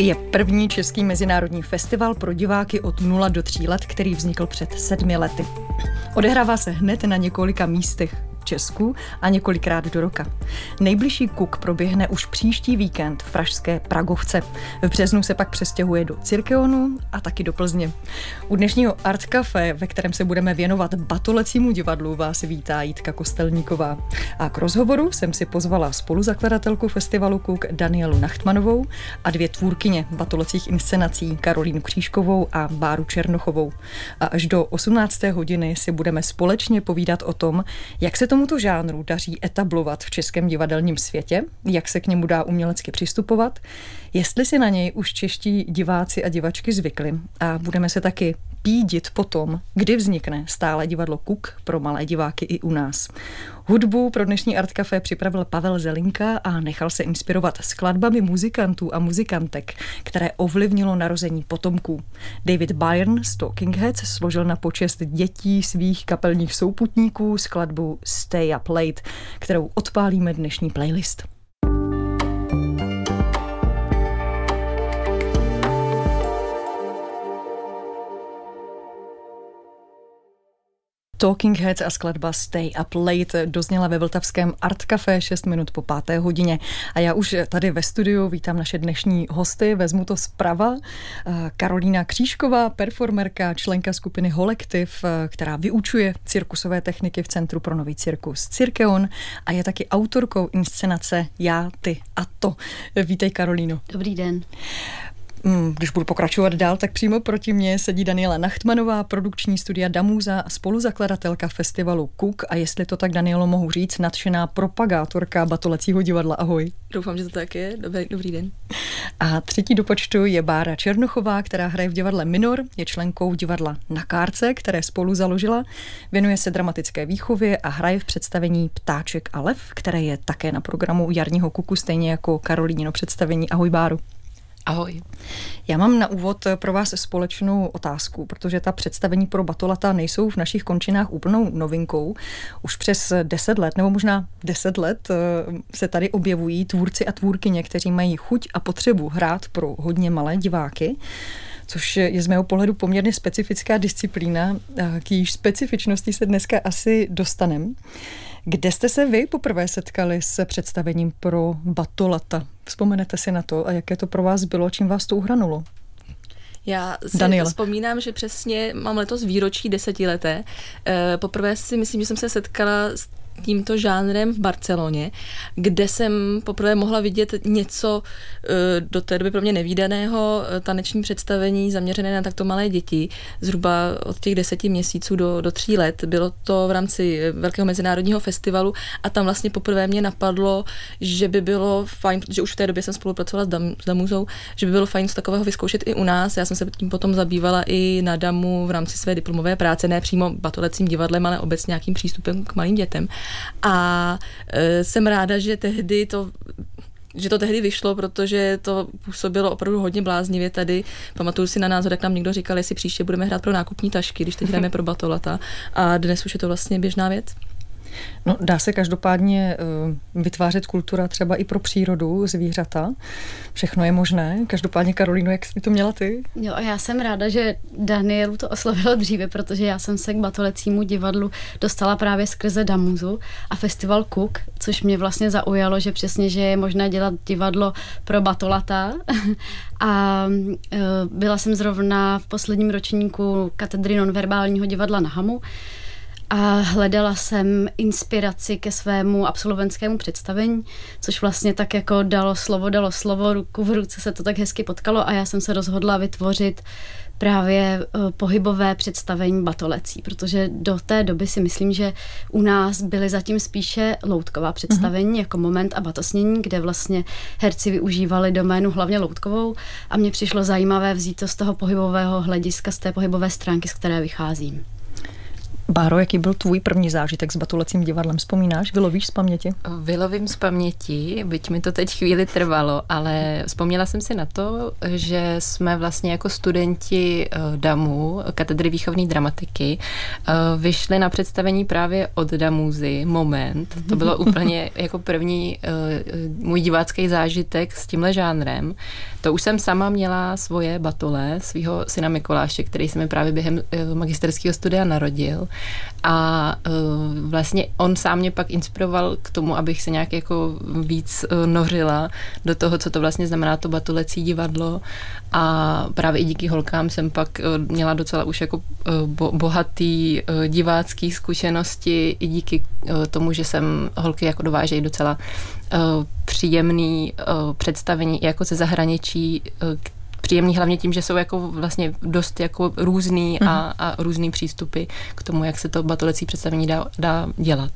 Je první český mezinárodní festival pro diváky od 0 do 3 let, který vznikl před sedmi lety. Odehrává se hned na několika místech Česku a několikrát do roka. Nejbližší kuk proběhne už příští víkend v pražské Pragovce. V březnu se pak přestěhuje do Cirkeonu a taky do Plzně. U dnešního Art Café, ve kterém se budeme věnovat batolecímu divadlu, vás vítá Jitka Kostelníková. A k rozhovoru jsem si pozvala spoluzakladatelku festivalu Kuk Danielu Nachtmanovou a dvě tvůrkyně batolecích inscenací Karolínu Křížkovou a Báru Černochovou. A až do 18. hodiny si budeme společně povídat o tom, jak se to tomuto žánru daří etablovat v českém divadelním světě, jak se k němu dá umělecky přistupovat, jestli si na něj už čeští diváci a divačky zvykli. A budeme se taky pídit potom, kdy vznikne stále divadlo Kuk pro malé diváky i u nás. Hudbu pro dnešní Art Café připravil Pavel Zelinka a nechal se inspirovat skladbami muzikantů a muzikantek, které ovlivnilo narození potomků. David Byrne z Talking Heads složil na počest dětí svých kapelních souputníků skladbu Stay Up Late, kterou odpálíme dnešní playlist. Talking Heads a skladba Stay Up Late dozněla ve Vltavském Art Café 6 minut po páté hodině. A já už tady ve studiu vítám naše dnešní hosty, vezmu to zprava. Eh, Karolína Křížková, performerka, členka skupiny Holektiv, eh, která vyučuje cirkusové techniky v Centru pro nový cirkus Cirkeon a je taky autorkou inscenace Já, ty a to. Vítej Karolíno. Dobrý den. Hmm, když budu pokračovat dál, tak přímo proti mně sedí Daniela Nachtmanová, produkční studia Damuza, spoluzakladatelka festivalu Kuk a jestli to tak Danielo mohu říct, nadšená propagátorka Batolecího divadla. Ahoj. Doufám, že to tak je. Dobrý, dobrý den. A třetí do počtu je Bára Černochová, která hraje v divadle Minor, je členkou divadla Na Kárce, které spolu založila, věnuje se dramatické výchově a hraje v představení Ptáček a lev, které je také na programu Jarního Kuku, stejně jako Karolínino představení. Ahoj Báru. Ahoj. Já mám na úvod pro vás společnou otázku, protože ta představení pro Batolata nejsou v našich končinách úplnou novinkou. Už přes deset let, nebo možná deset let, eh, se tady objevují tvůrci a tvůrkyně, kteří mají chuť a potřebu hrát pro hodně malé diváky což je z mého pohledu poměrně specifická disciplína, k jejíž specifičnosti se dneska asi dostaneme. Kde jste se vy poprvé setkali s představením pro Batolata? Vzpomenete si na to a jaké to pro vás bylo, čím vás to uhranulo? Já si Daniel. vzpomínám, že přesně mám letos výročí desetileté. Eh, poprvé si myslím, že jsem se setkala s tímto žánrem v Barceloně, kde jsem poprvé mohla vidět něco eh, do té doby pro mě nevýdaného eh, taneční představení zaměřené na takto malé děti, zhruba od těch deseti měsíců do, do tří let. Bylo to v rámci velkého mezinárodního festivalu a tam vlastně poprvé mě napadlo, že by bylo fajn, protože už v té době jsem spolupracovala s, Dam, s Damuzou, že by bylo fajn něco takového vyzkoušet i u nás. Já jsem se tím potom zabývala i na Damu v rámci své diplomové práce, ne přímo batolecím divadlem, ale obecně nějakým přístupem k malým dětem. A e, jsem ráda, že tehdy to že to tehdy vyšlo, protože to působilo opravdu hodně bláznivě tady. Pamatuju si na názor, jak nám někdo říkal, jestli příště budeme hrát pro nákupní tašky, když teď hrajeme pro batolata. A dnes už je to vlastně běžná věc. No, dá se každopádně uh, vytvářet kultura třeba i pro přírodu, zvířata. Všechno je možné. Každopádně, Karolino, jak jsi to měla ty? Jo, a já jsem ráda, že Danielu to oslovilo dříve, protože já jsem se k batolecímu divadlu dostala právě skrze Damuzu a festival Cook, což mě vlastně zaujalo, že přesně, že je možné dělat divadlo pro batolata. a uh, byla jsem zrovna v posledním ročníku katedry nonverbálního divadla na Hamu, a hledala jsem inspiraci ke svému absolventskému představení, což vlastně tak jako dalo slovo, dalo slovo, ruku v ruce se to tak hezky potkalo a já jsem se rozhodla vytvořit právě uh, pohybové představení batolecí, protože do té doby si myslím, že u nás byly zatím spíše loutková představení uh-huh. jako moment a batosnění, kde vlastně herci využívali doménu hlavně loutkovou a mně přišlo zajímavé vzít to z toho pohybového hlediska, z té pohybové stránky, z které vycházím. Báro, jaký byl tvůj první zážitek s batulecím divadlem? Vzpomínáš? Vylovíš z paměti? Vylovím z paměti, byť mi to teď chvíli trvalo, ale vzpomněla jsem si na to, že jsme vlastně jako studenti eh, DAMu, katedry výchovné dramatiky, eh, vyšli na představení právě od Damuzy, Moment. To bylo úplně jako první eh, můj divácký zážitek s tímhle žánrem. To už jsem sama měla svoje batole, svého syna Mikuláše, který se mi právě během magisterského studia narodil. A uh, vlastně on sám mě pak inspiroval k tomu, abych se nějak jako víc uh, nořila do toho, co to vlastně znamená to batulecí divadlo. A právě i díky holkám jsem pak uh, měla docela už jako bo, bohatý divácký zkušenosti i díky tomu, že jsem holky jako dovážejí docela příjemný představení jako ze zahraničí, příjemný hlavně tím, že jsou jako vlastně dost jako různý a, mhm. a různý přístupy k tomu, jak se to batolecí představení dá, dá dělat.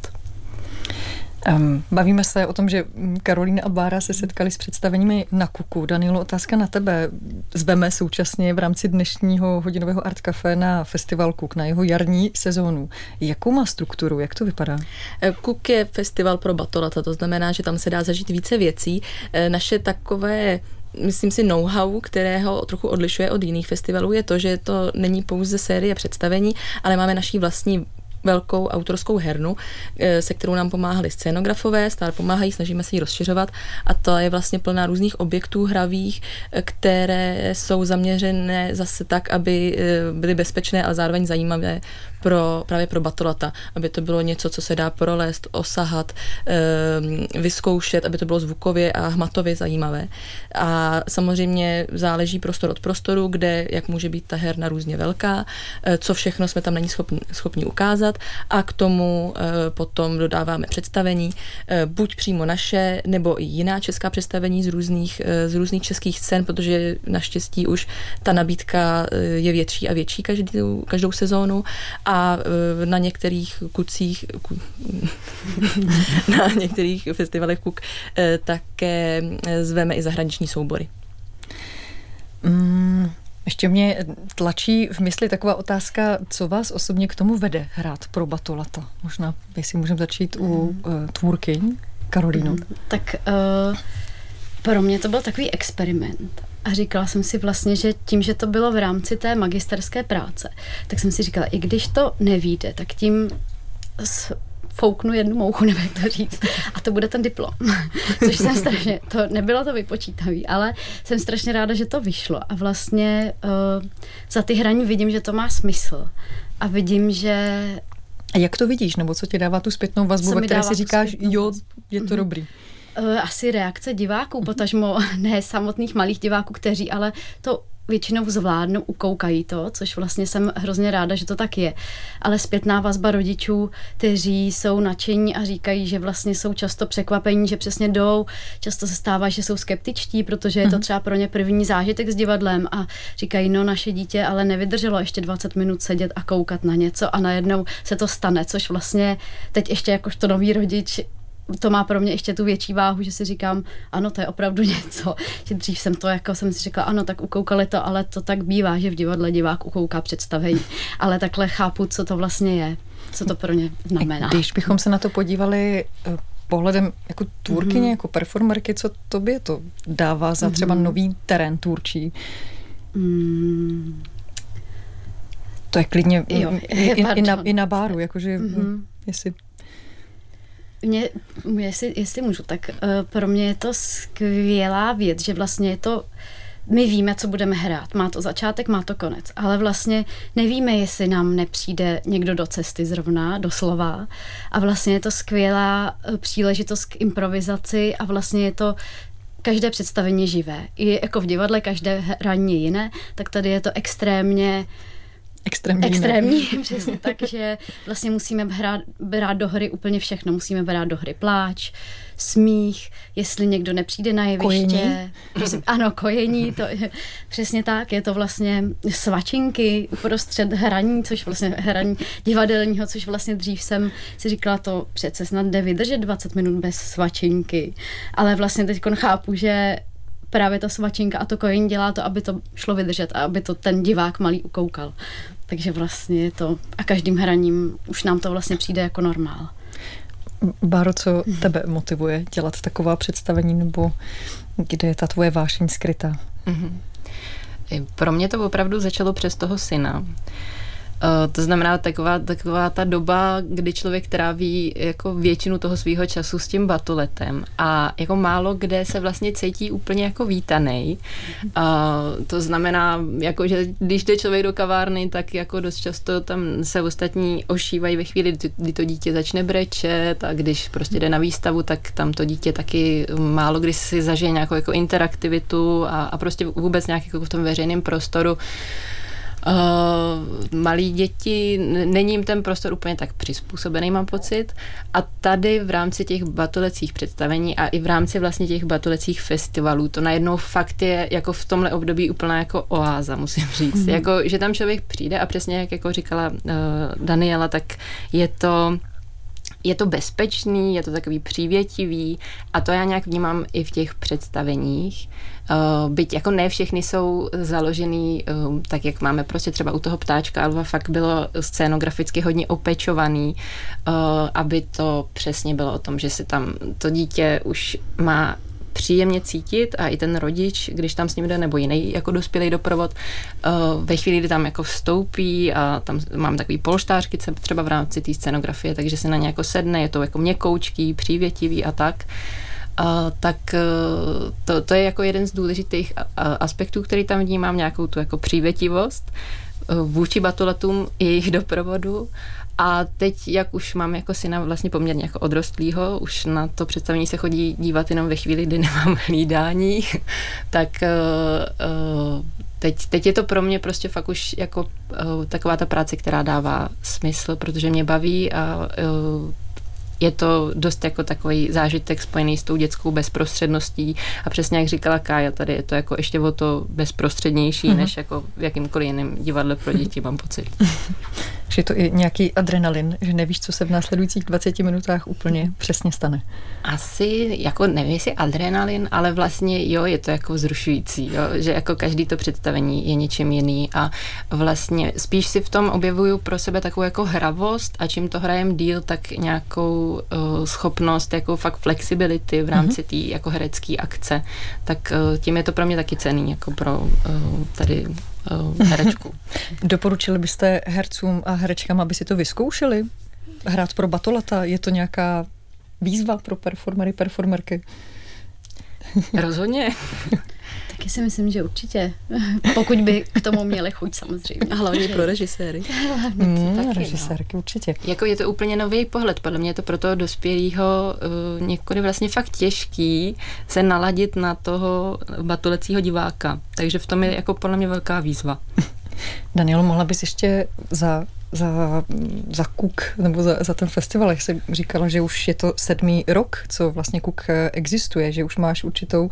Um, bavíme se o tom, že Karolína a Bára se setkali s představeními na Kuku. Danielo, otázka na tebe. Zveme současně v rámci dnešního hodinového Art Café na festival Kuk, na jeho jarní sezónu. Jakou má strukturu? Jak to vypadá? Eh, Kuk je festival pro batolata, to znamená, že tam se dá zažít více věcí. Eh, naše takové myslím si, know-how, kterého trochu odlišuje od jiných festivalů, je to, že to není pouze série představení, ale máme naší vlastní velkou autorskou hernu, eh, se kterou nám pomáhali scénografové, stále pomáhají, snažíme se ji rozšiřovat. A to je vlastně plná různých objektů hravých, eh, které jsou zaměřené zase tak, aby eh, byly bezpečné, ale zároveň zajímavé pro, právě pro batolata, aby to bylo něco, co se dá prolést, osahat, vyzkoušet, aby to bylo zvukově a hmatově zajímavé. A samozřejmě záleží prostor od prostoru, kde, jak může být ta herna různě velká, co všechno jsme tam není schopni, schopni ukázat, a k tomu eh, potom dodáváme představení, eh, buď přímo naše, nebo i jiná česká představení z různých, eh, z různých českých scén, protože naštěstí už ta nabídka je větší a větší každou, každou sezónu a na některých kucích, na některých festivalech kuk také zveme i zahraniční soubory. Mm, ještě mě tlačí v mysli taková otázka, co vás osobně k tomu vede hrát pro Batolata? Možná, jestli můžeme začít u uh, tvůrkyň, Karolínu. Mm, tak uh, pro mě to byl takový experiment. A říkala jsem si vlastně, že tím, že to bylo v rámci té magisterské práce, tak jsem si říkala, i když to nevíde, tak tím fouknu jednu mouchu, nevím jak to říct. A to bude ten diplom. Což jsem strašně, to nebylo to vypočítavý, ale jsem strašně ráda, že to vyšlo. A vlastně uh, za ty hraní vidím, že to má smysl. A vidím, že a jak to vidíš, nebo co ti dává tu zpětnou vazbu, ve které si říkáš, jo, je to mm-hmm. dobrý? Eh, asi reakce diváků, potažmo ne samotných malých diváků, kteří ale to většinou zvládnou, ukoukají to, což vlastně jsem hrozně ráda, že to tak je. Ale zpětná vazba rodičů, kteří jsou nadšení a říkají, že vlastně jsou často překvapení, že přesně jdou, často se stává, že jsou skeptičtí, protože je to mhm. třeba pro ně první zážitek s divadlem a říkají, no naše dítě ale nevydrželo ještě 20 minut sedět a koukat na něco a najednou se to stane, což vlastně teď ještě jakožto nový rodič to má pro mě ještě tu větší váhu, že si říkám, ano, to je opravdu něco. Že dřív jsem to, jako jsem si řekla, ano, tak ukoukali to, ale to tak bývá, že v divadle divák ukouká představení. Ale takhle chápu, co to vlastně je, co to pro ně znamená. Když bychom se na to podívali eh, pohledem jako tvůrkyně, mm-hmm. jako performerky, co tobě to dává za třeba mm-hmm. nový terén tvůrčí? Mm. To je klidně jo, i, i, i, na, i na báru, jakože mm-hmm. jestli mě, jestli, jestli můžu, tak uh, pro mě je to skvělá věc, že vlastně je to my víme, co budeme hrát. Má to začátek, má to konec. Ale vlastně nevíme, jestli nám nepřijde někdo do cesty zrovna, doslova. A vlastně je to skvělá eh, příležitost k improvizaci a vlastně je to každé představení živé. I jako v divadle každé hraní je jiné, tak tady je to extrémně uh, Extrémní. Extrémní, přesně tak, že vlastně musíme brát, brát do hry úplně všechno. Musíme brát do hry pláč, smích, jestli někdo nepřijde na jeviště. Kojení? Prosím, ano, kojení, to je přesně tak. Je to vlastně svačinky uprostřed hraní, což vlastně hraní divadelního, což vlastně dřív jsem si říkala, to přece snad jde vydržet 20 minut bez svačinky. Ale vlastně teď chápu, že právě ta svačinka a to kojení dělá to, aby to šlo vydržet a aby to ten divák malý ukoukal. Takže vlastně to a každým hraním už nám to vlastně přijde jako normál. Báro, co tebe motivuje dělat taková představení, nebo kde je ta tvoje vášeň skrytá? Mm-hmm. Pro mě to opravdu začalo přes toho syna. Eh, to znamená taková, taková ta doba, kdy člověk tráví jako většinu toho svého času s tím batoletem a jako málo kde se vlastně cítí úplně jako vítaný. A to znamená, jako, že když jde člověk do kavárny, tak jako dost často tam se ostatní ošívají ve chvíli, kdy to dítě začne brečet a když prostě jde na výstavu, tak tam to dítě taky málo kdy si zažije nějakou jako interaktivitu a, a prostě vůbec nějak jako v tom veřejném prostoru Uh, malí děti, není jim ten prostor úplně tak přizpůsobený, mám pocit. A tady v rámci těch batolecích představení a i v rámci vlastně těch batolecích festivalů, to najednou fakt je jako v tomhle období úplná jako oáza, musím říct. Mm-hmm. Jako, že tam člověk přijde a přesně jak jako říkala uh, Daniela, tak je to je to bezpečný, je to takový přívětivý a to já nějak vnímám i v těch představeních. Uh, byť jako ne všechny jsou založený uh, tak, jak máme prostě třeba u toho ptáčka Alva fakt bylo scénograficky hodně opečovaný, uh, aby to přesně bylo o tom, že si tam to dítě už má příjemně cítit a i ten rodič, když tam s ním jde, nebo jiný jako dospělý doprovod, uh, ve chvíli, kdy tam jako vstoupí a tam mám takový polštářky třeba v rámci té scenografie, takže se na ně jako sedne, je to jako měkoučký, přívětivý a tak. Uh, tak uh, to, to je jako jeden z důležitých aspektů, který tam vnímám, nějakou tu jako přívětivost vůči batuletům i jejich doprovodu a teď, jak už mám jako syna vlastně poměrně jako odrostlýho, už na to představení se chodí dívat jenom ve chvíli, kdy nemám hlídání, tak uh, teď, teď je to pro mě prostě fakt už jako uh, taková ta práce, která dává smysl, protože mě baví a je to dost jako takový zážitek spojený s tou dětskou bezprostředností a přesně jak říkala Kája, tady je to jako ještě o to bezprostřednější, mm-hmm. než jako v jakýmkoliv jiném divadle pro děti, mám pocit. že je to i nějaký adrenalin, že nevíš, co se v následujících 20 minutách úplně přesně stane. Asi, jako nevím, jestli adrenalin, ale vlastně jo, je to jako vzrušující, jo, že jako každý to představení je něčím jiný a vlastně spíš si v tom objevuju pro sebe takovou jako hravost a čím to hrajem díl, tak nějakou uh, schopnost, jako fakt flexibility v rámci mm-hmm. té jako herecké akce, tak uh, tím je to pro mě taky cený, jako pro uh, tady uh, herečku. Doporučili byste hercům a herečkám, aby si to vyzkoušeli? Hrát pro batolata? Je to nějaká výzva pro performery, performerky? Rozhodně. Taky si myslím, že určitě. Pokud by k tomu měli chuť samozřejmě. A hlavně pro režiséry. mm, taky, režisérky no. určitě. Jako je to úplně nový pohled. Podle mě je to pro toho dospělého uh, někdy vlastně fakt těžký se naladit na toho batulecího diváka. Takže v tom je jako podle mě velká výzva. Daniel, mohla bys ještě za za, za KUK nebo za, za ten festival, jak jsi říkala, že už je to sedmý rok, co vlastně KUK existuje, že už máš určitou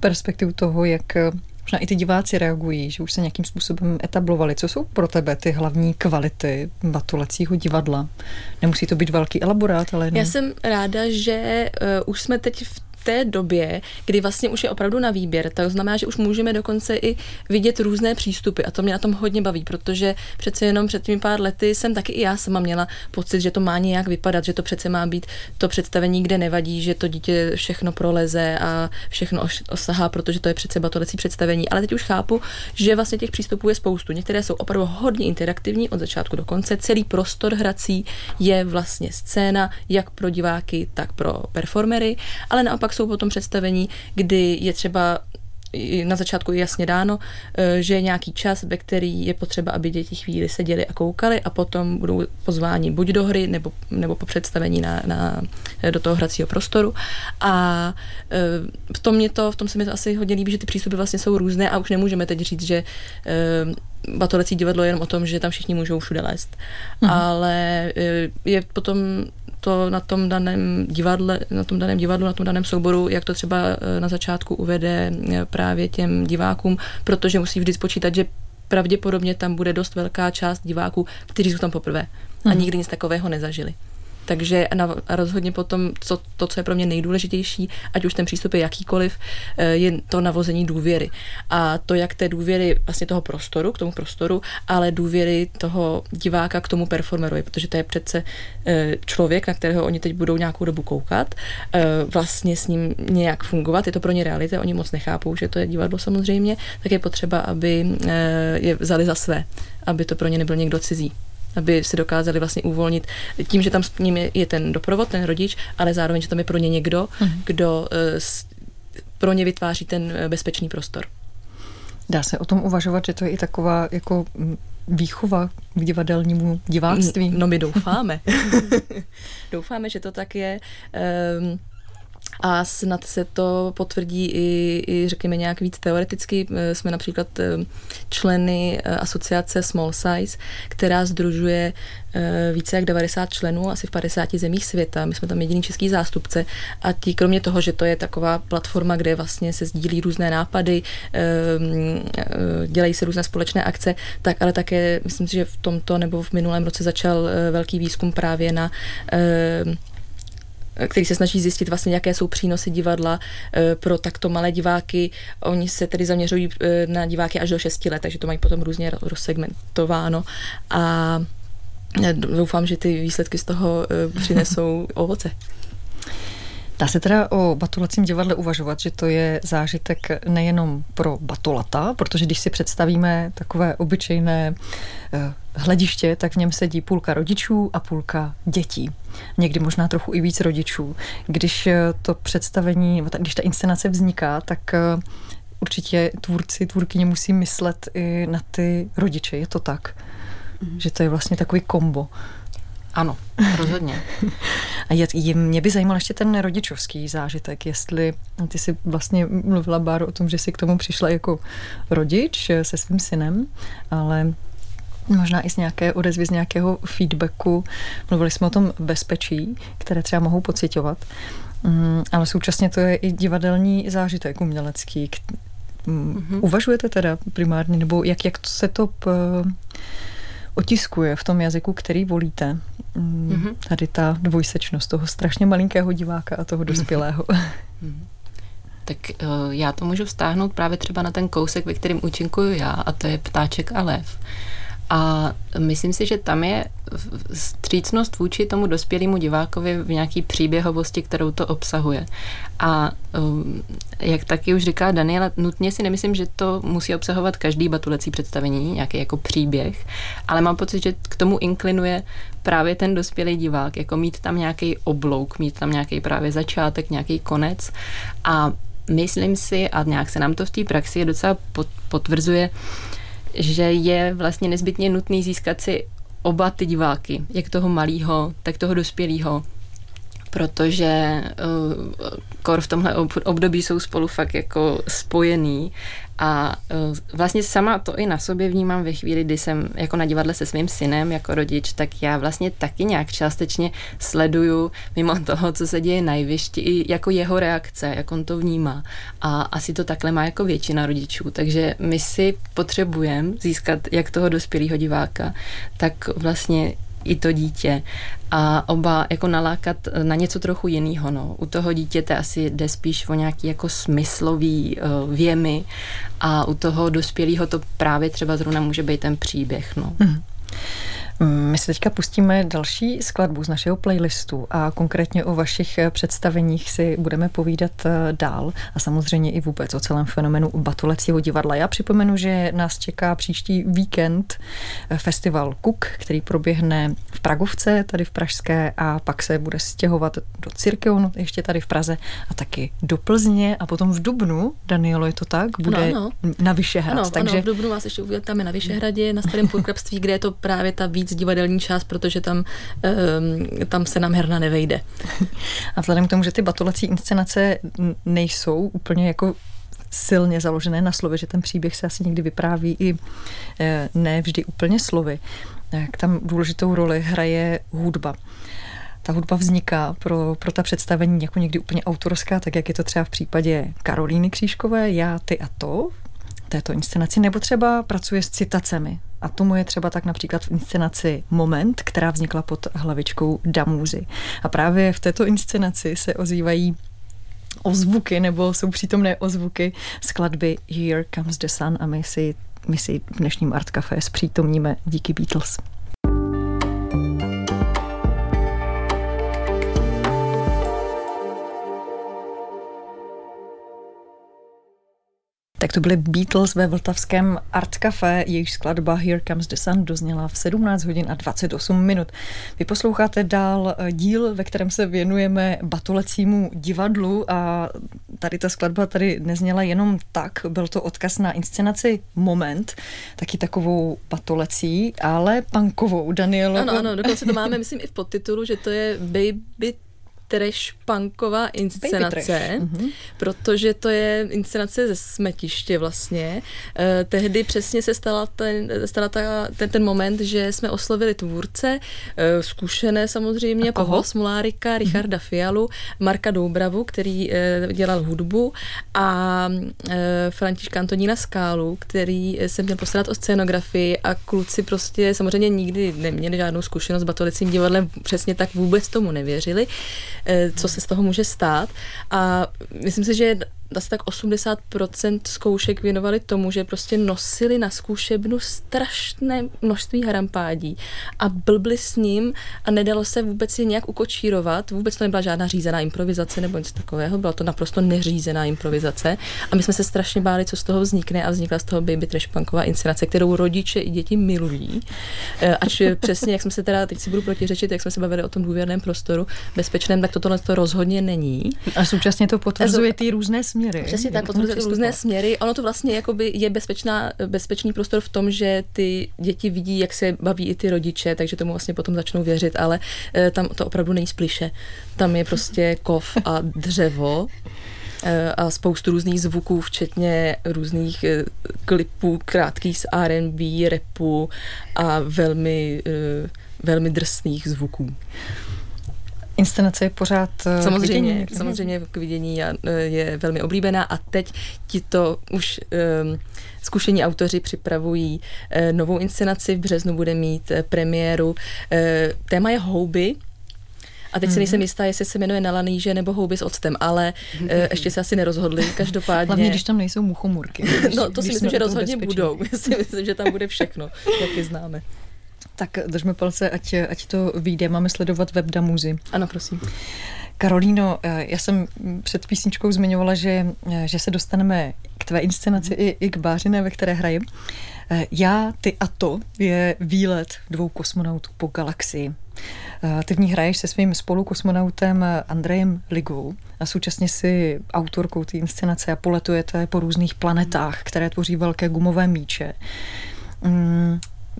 perspektivu toho, jak eh, možná i ty diváci reagují, že už se nějakým způsobem etablovali. Co jsou pro tebe ty hlavní kvality batulecího divadla? Nemusí to být velký elaborát, ale... Ne. Já jsem ráda, že uh, už jsme teď v té době, kdy vlastně už je opravdu na výběr, to znamená, že už můžeme dokonce i vidět různé přístupy a to mě na tom hodně baví, protože přece jenom před těmi pár lety jsem taky i já sama měla pocit, že to má nějak vypadat, že to přece má být to představení, kde nevadí, že to dítě všechno proleze a všechno osahá, protože to je přece batolecí představení. Ale teď už chápu, že vlastně těch přístupů je spoustu. Některé jsou opravdu hodně interaktivní od začátku do konce. Celý prostor hrací je vlastně scéna jak pro diváky, tak pro performery, ale naopak jsou potom představení, kdy je třeba na začátku jasně dáno, e, že je nějaký čas, ve který je potřeba, aby děti chvíli seděli a koukali a potom budou pozváni buď do hry, nebo, nebo po představení na, na, do toho hracího prostoru. A e, v tom, mě to, v tom se mi to asi hodně líbí, že ty přístupy vlastně jsou různé a už nemůžeme teď říct, že e, batolecí divadlo je jenom o tom, že tam všichni můžou všude lézt. Mhm. Ale je potom to na tom daném divadle, na tom daném divadlu, na tom daném souboru, jak to třeba eh, na začátku uvede eh, právě těm divákům, protože musí vždy spočítat, že pravděpodobně tam bude dost velká část diváků, kteří jsou tam poprvé a mhm. nikdy nic takového nezažili. Takže na, rozhodně potom co, to, co je pro mě nejdůležitější, ať už ten přístup je jakýkoliv, eh, je to navození důvěry. A to, jak té důvěry vlastně toho prostoru, k tomu prostoru, ale důvěry toho diváka k tomu performerovi, protože to je přece eh, člověk, na kterého oni teď budou nějakou dobu koukat, eh, vlastně s ním nějak fungovat, je to pro ně realita, oni moc nechápou, že to je divadlo samozřejmě, tak je potřeba, aby je vzali za své, aby to pro ně nebyl někdo cizí aby si dokázali vlastně uvolnit tím, že tam s nimi je ten doprovod, ten rodič, ale zároveň, že tam je pro ně někdo, mm-hmm. kdo pro ně vytváří ten bezpečný prostor. Dá se o tom uvažovat, že to je i taková jako výchova k divadelnímu diváctví? No my doufáme. doufáme, že to tak je. Um, a snad se to potvrdí i, i řekněme nějak víc teoreticky. Eh, jsme například eh, členy eh, asociace Small Size, která združuje více jak 90 členů asi v 50 zemích světa. My jsme tam jediný český zástupce a ti kromě toho, že to je taková platforma, kde vlastně se sdílí různé nápady, dělají se různé společné akce, tak ale také myslím si, že v tomto nebo v minulém roce začal velký výzkum právě na který se snaží zjistit vlastně, jaké jsou přínosy divadla eh, pro takto malé diváky. Oni se tedy zaměřují eh, na diváky až do 6 let, takže to mají potom různě rozsegmentováno a doufám, že ty výsledky z toho eh, přinesou ovoce. Dá se teda o batulacím divadle uvažovat, že to je zážitek nejenom pro batulata, protože když si představíme takové obyčejné eh, hlediště, tak v něm sedí půlka rodičů a půlka dětí. Někdy možná trochu i víc rodičů. Když eh, to představení, když ta inscenace vzniká, tak eh, určitě tvůrci, tvůrkyně musí myslet i na ty rodiče. Je to tak? Mm. Že to je vlastně takový kombo. Ano, rozhodně. A je, je, mě by zajímal ještě ten rodičovský zážitek, jestli ty jsi vlastně mluvila, Báro, o tom, že jsi k tomu přišla jako rodič se svým synem, ale možná i z nějaké odezvy, z nějakého feedbacku. Mluvili jsme o tom bezpečí, které třeba mohou pocitovat, mm, ale současně to je i divadelní zážitek umělecký. Mm-hmm. Uvažujete teda primárně, nebo jak, jak se to p, otiskuje v tom jazyku, který volíte. Mm-hmm. Tady ta dvojsečnost toho strašně malinkého diváka a toho dospělého. Mm-hmm. Tak uh, já to můžu vztáhnout právě třeba na ten kousek, ve kterém účinkuju já, a to je ptáček a lev. A myslím si, že tam je střícnost vůči tomu dospělému divákovi v nějaký příběhovosti, kterou to obsahuje. A um, jak taky už říká Daniela, nutně si nemyslím, že to musí obsahovat každý batulecí představení, nějaký jako příběh, ale mám pocit, že k tomu inklinuje právě ten dospělý divák, jako mít tam nějaký oblouk, mít tam nějaký právě začátek, nějaký konec a myslím si, a nějak se nám to v té praxi docela potvrzuje, že je vlastně nezbytně nutný získat si oba ty diváky, jak toho malého, tak toho dospělého, protože uh, kor v tomhle období jsou spolu fakt jako spojený a uh, vlastně sama to i na sobě vnímám ve chvíli, kdy jsem jako na divadle se svým synem jako rodič, tak já vlastně taky nějak částečně sleduju mimo toho, co se děje na i jako jeho reakce, jak on to vnímá. A asi to takhle má jako většina rodičů. Takže my si potřebujeme získat jak toho dospělého diváka, tak vlastně i to dítě a oba jako nalákat na něco trochu jiného. No. U toho dítěte asi jde spíš o nějaký jako smyslový uh, věmy a u toho dospělého to právě třeba zrovna může být ten příběh. No. Mm. My se teďka pustíme další skladbu z našeho playlistu a konkrétně o vašich představeních si budeme povídat eh, dál a samozřejmě i vůbec o celém fenomenu Batulecího divadla. Já připomenu, že nás čeká příští víkend eh, festival Kuk, který proběhne v Pragovce, tady v Pražské a pak se bude stěhovat do Cirkeonu, ještě tady v Praze a taky do Plzně a potom v Dubnu, Danielo, je to tak? Bude no, ano. na Vyšehrad. Ano, takže... ano, v Dubnu vás ještě uvítáme na Vyšehradě, na starém půlkrabství, kde je to právě ta víc víc divadelní část, protože tam, um, tam se nám herna nevejde. A vzhledem k tomu, že ty batulací inscenace nejsou úplně jako silně založené na slově, že ten příběh se asi někdy vypráví i eh, ne vždy úplně slovy, tak tam důležitou roli hraje hudba ta hudba vzniká pro, pro ta představení jako někdy úplně autorská, tak jak je to třeba v případě Karolíny Křížkové, Já, ty a to, této inscenaci, nebo třeba pracuje s citacemi A tomu je třeba tak například v inscenaci Moment, která vznikla pod hlavičkou Damůzy. A právě v této inscenaci se ozývají ozvuky, nebo jsou přítomné ozvuky skladby Here Comes the Sun a my si, my si v dnešním Art Café zpřítomníme díky Beatles. Tak to byly Beatles ve Vltavském Art Café, jejich skladba Here Comes the Sun dozněla v 17 hodin a 28 minut. Vy posloucháte dál eh, díl, ve kterém se věnujeme batolecímu divadlu a tady ta skladba tady nezněla jenom tak, byl to odkaz na inscenaci Moment, taky takovou batolecí, ale punkovou, Danielo. Ano, ano, dokonce to máme, myslím, i v podtitulu, že to je Baby trash punková inscenace, mm-hmm. protože to je inscenace ze smetiště vlastně. E, tehdy přesně se stala, ten, stala ta, ten, ten moment, že jsme oslovili tvůrce, e, zkušené samozřejmě, Pavla Smolárika, mhm. Richarda mm-hmm. Fialu, Marka Doubravu, který e, dělal hudbu a e, Františka Antonína Skálu, který se měl postarat o scénografii a kluci prostě samozřejmě nikdy neměli žádnou zkušenost s batolicím divadlem, přesně tak vůbec tomu nevěřili. Eh, co se z toho může stát. A myslím si, že asi tak 80% zkoušek věnovali tomu, že prostě nosili na zkušebnu strašné množství harampádí a blbli s ním a nedalo se vůbec je nějak ukočírovat. Vůbec to nebyla žádná řízená improvizace nebo něco takového, byla to naprosto neřízená improvizace a my jsme se strašně báli, co z toho vznikne a vznikla z toho Baby Trash punková inscenace, kterou rodiče i děti milují. Eh, ač přesně, jak jsme se teda, teď si budu protiřečit, jak jsme se bavili o tom důvěrném prostoru bezpečném, tak toto to rozhodně není. A současně to potvrzuje ty různé směry. Přesně tak, potvrzuje různé směry. Ono to vlastně jakoby je bezpečná, bezpečný prostor v tom, že ty děti vidí, jak se baví i ty rodiče, takže tomu vlastně potom začnou věřit, ale e, tam to opravdu není spliše. Tam je prostě kov a dřevo eh, a spoustu různých zvuků, včetně různých eh, klipů krátkých z R&B, repu a velmi, velmi drsných zvuků. Inscenace je pořád eh, samozřejmě, k vidění. samozřejmě k vidění eh, je velmi oblíbená a teď ti to už um, zkušení autoři připravují uh, novou inscenaci, v březnu bude mít uh, premiéru. Uh, téma je houby, a teď si nejsem mhm. jistá, jestli se jmenuje na laníže nebo houby s octem, ale uh, ještě se asi nerozhodli. Každopádně. Hlavně, když tam nejsou muchomurky. no, to si myslím, že rozhodně budou. myslím, že tam bude všechno, jak je známe. Tak držme palce, ať, ať to vyjde. Máme sledovat web Damuzy. Ano, prosím. Karolíno, eh, já jsem před písničkou zmiňovala, že, eh, že se dostaneme k tvé inscenaci mm. i, i k Bářiné, ve které hraji. Eh, já, ty a to je výlet dvou kosmonautů po galaxii. Ty v ní hraješ se svým spolukosmonautem Andrejem Ligou a současně si autorkou té inscenace a poletujete po různých planetách, které tvoří velké gumové míče.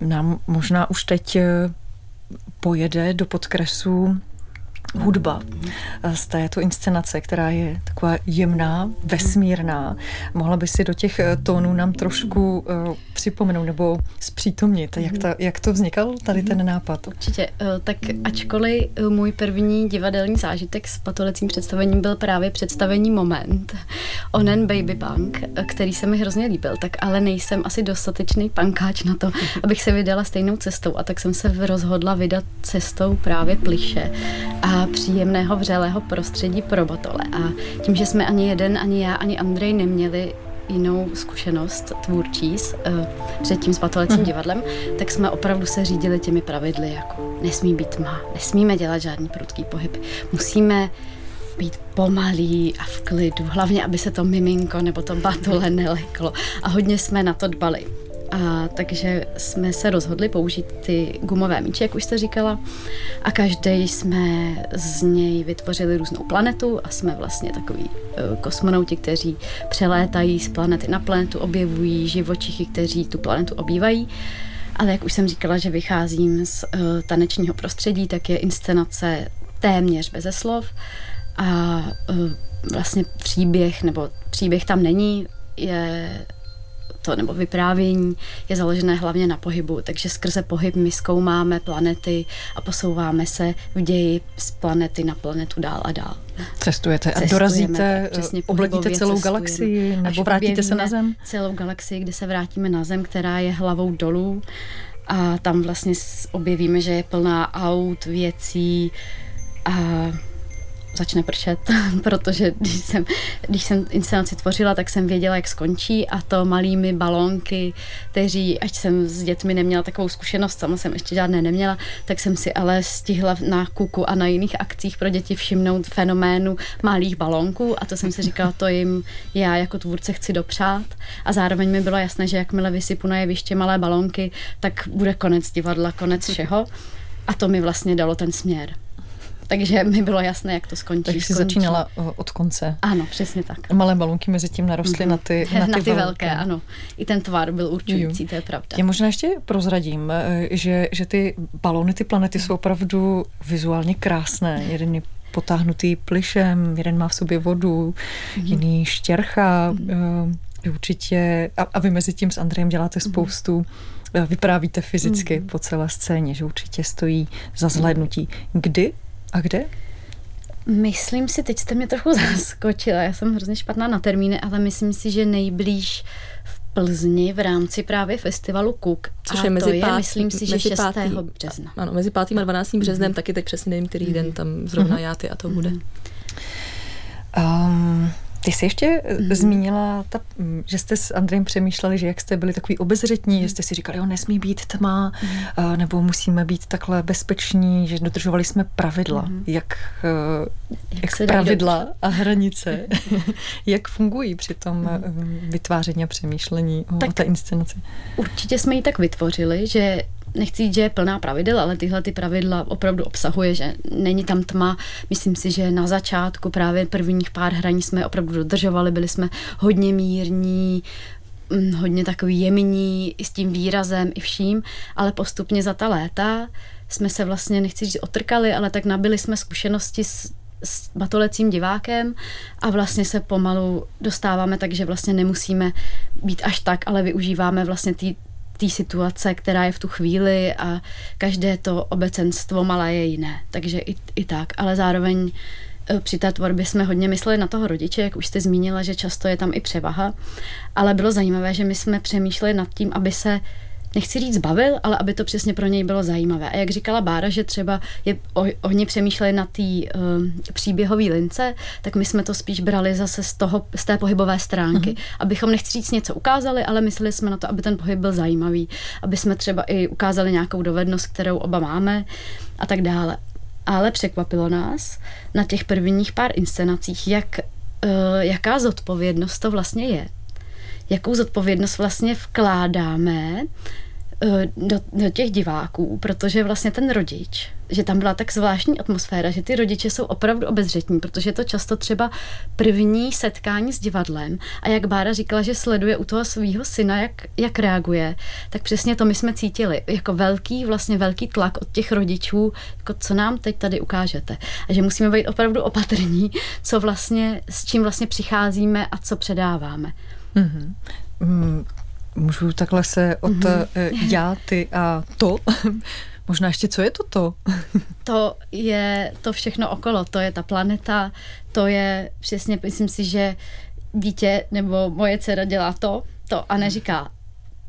Nám možná už teď eh, pojede do podkresu hudba z této inscenace, která je taková jemná, vesmírná. Mohla by si do těch eh, tónů nám trošku uh, připomenout nebo zpřítomnit, jak, ta, jak to vznikal tady ten nápad? Určitě. Tak ačkoliv můj první divadelní zážitek s patolecím představením byl právě představení Moment, onen Baby Punk, který se mi hrozně líbil, tak ale nejsem asi dostatečný pankáč na to, abych se vydala stejnou cestou a tak jsem se rozhodla vydat cestou právě pliše a příjemného vřelého prostředí pro batole. A tím, že jsme ani jeden, ani já, ani Andrej neměli jinou zkušenost tvůrčí s, uh, předtím s batolecím mm. divadlem, tak jsme opravdu se řídili těmi pravidly, jako nesmí být tma, nesmíme dělat žádný prudký pohyb, musíme být pomalý a v klidu, hlavně, aby se to miminko nebo to batole neleklo. A hodně jsme na to dbali. A takže jsme se rozhodli použít ty gumové míče, jak už jste říkala, a každý jsme z něj vytvořili různou planetu a jsme vlastně takový uh, kosmonauti, kteří přelétají z planety na planetu, objevují živočichy, kteří tu planetu obývají. Ale jak už jsem říkala, že vycházím z uh, tanečního prostředí, tak je inscenace téměř beze slov a uh, vlastně příběh, nebo příběh tam není, je to, nebo vyprávění je založené hlavně na pohybu, takže skrze pohyb my zkoumáme planety a posouváme se v ději z planety na planetu dál a dál. Cestujete a dorazíte, přesně obletíte celou galaxii nebo vrátíte se na Zem? Celou galaxii, kde se vrátíme na Zem, která je hlavou dolů a tam vlastně objevíme, že je plná aut, věcí a začne pršet, protože když jsem, když jsem inscenaci tvořila, tak jsem věděla, jak skončí a to malými balónky, kteří, ať jsem s dětmi neměla takovou zkušenost, sama jsem ještě žádné neměla, tak jsem si ale stihla na kuku a na jiných akcích pro děti všimnout fenoménu malých balónků a to jsem si říkala, to jim já jako tvůrce chci dopřát a zároveň mi bylo jasné, že jakmile vysypu na jeviště malé balónky, tak bude konec divadla, konec všeho a to mi vlastně dalo ten směr. Takže mi bylo jasné, jak to skončí. Takže jsi začínala od konce. Ano, přesně tak. Malé balonky mezi tím narostly mm-hmm. na ty Na ty, na ty velké, ano. I ten tvar byl určující, jo. to je pravda. Já možná ještě prozradím, eh, že, že ty balony, ty planety jsou opravdu vizuálně krásné. Jeden je potáhnutý plišem, jeden má v sobě vodu, mm-hmm. jiný štěrcha. Mm-hmm. Určitě, a, a vy mezi tím s Andrejem děláte mhm. spoustu mm-hmm. vyprávíte fyzicky mm. po celé scéně, že určitě stojí za zhlédnutí. Kdy a kde? Myslím si, teď jste mě trochu zaskočila, já jsem hrozně špatná na termíny, ale myslím si, že nejblíž v Plzni v rámci právě festivalu Kuk. Což je mezi to je, myslím si, že 6. Pátý, března. Ano, mezi 5. a 12. Mm-hmm. březnem, taky teď přesně nevím, který mm-hmm. den tam zrovna mm-hmm. játy a to bude. Um, ty jsi ještě mm. zmínila, ta, mm, že jste s Andrejem přemýšleli, že jak jste byli takový obezřetní, mm. že jste si říkali, jo, nesmí být tma, mm. nebo musíme být takhle bezpeční, že dodržovali jsme pravidla. Mm. Jak, jak, jak se pravidla a hranice, jak fungují při tom mm. vytváření a přemýšlení o, tak o té inscenaci? Určitě jsme ji tak vytvořili, že nechci říct, že je plná pravidel, ale tyhle ty pravidla opravdu obsahuje, že není tam tma. Myslím si, že na začátku právě prvních pár hraní jsme opravdu dodržovali, byli jsme hodně mírní, mm, hodně takový jemní i s tím výrazem i vším, ale postupně za ta léta jsme se vlastně, nechci říct otrkali, ale tak nabili jsme zkušenosti s, s batolecím divákem a vlastně se pomalu dostáváme, takže vlastně nemusíme být až tak, ale využíváme vlastně ty té situace, která je v tu chvíli a každé to obecenstvo malé je jiné. Takže i, i tak, ale zároveň e, při té tvorbě jsme hodně mysleli na toho rodiče, jak už jste zmínila, že často je tam i převaha, ale bylo zajímavé, že my jsme přemýšleli nad tím, aby se nechci říct bavil, ale aby to přesně pro něj bylo zajímavé. A jak říkala Bára, že třeba je, o, oni přemýšleli na té um, příběhové lince, tak my jsme to spíš brali zase z, toho, z té pohybové stránky. Mm-hmm. Abychom nechci říct něco ukázali, ale mysleli jsme na to, aby ten pohyb byl zajímavý. Aby jsme třeba i ukázali nějakou dovednost, kterou oba máme a tak dále. Ale překvapilo nás na těch prvních pár inscenacích, jak, uh, jaká zodpovědnost to vlastně je jakou zodpovědnost vlastně vkládáme eh, do, do těch diváků, protože vlastně ten rodič, že tam byla tak zvláštní atmosféra, že ty rodiče jsou opravdu obezřetní, protože je to často třeba první setkání s divadlem a jak Bára říkala, že sleduje u toho svého syna, jak, jak reaguje, tak přesně to my jsme cítili, jako velký, vlastně velký tlak od těch rodičů, jako co nám teď tady ukážete. A že musíme být opravdu opatrní, co vlastně, s čím vlastně přicházíme a co předáváme. Mm-hmm. Můžu takhle se od mm-hmm. já, ty a to Možná ještě, co je to to? to je to všechno okolo, to je ta planeta, to je přesně, myslím si, že dítě nebo moje dcera dělá to, to a neříká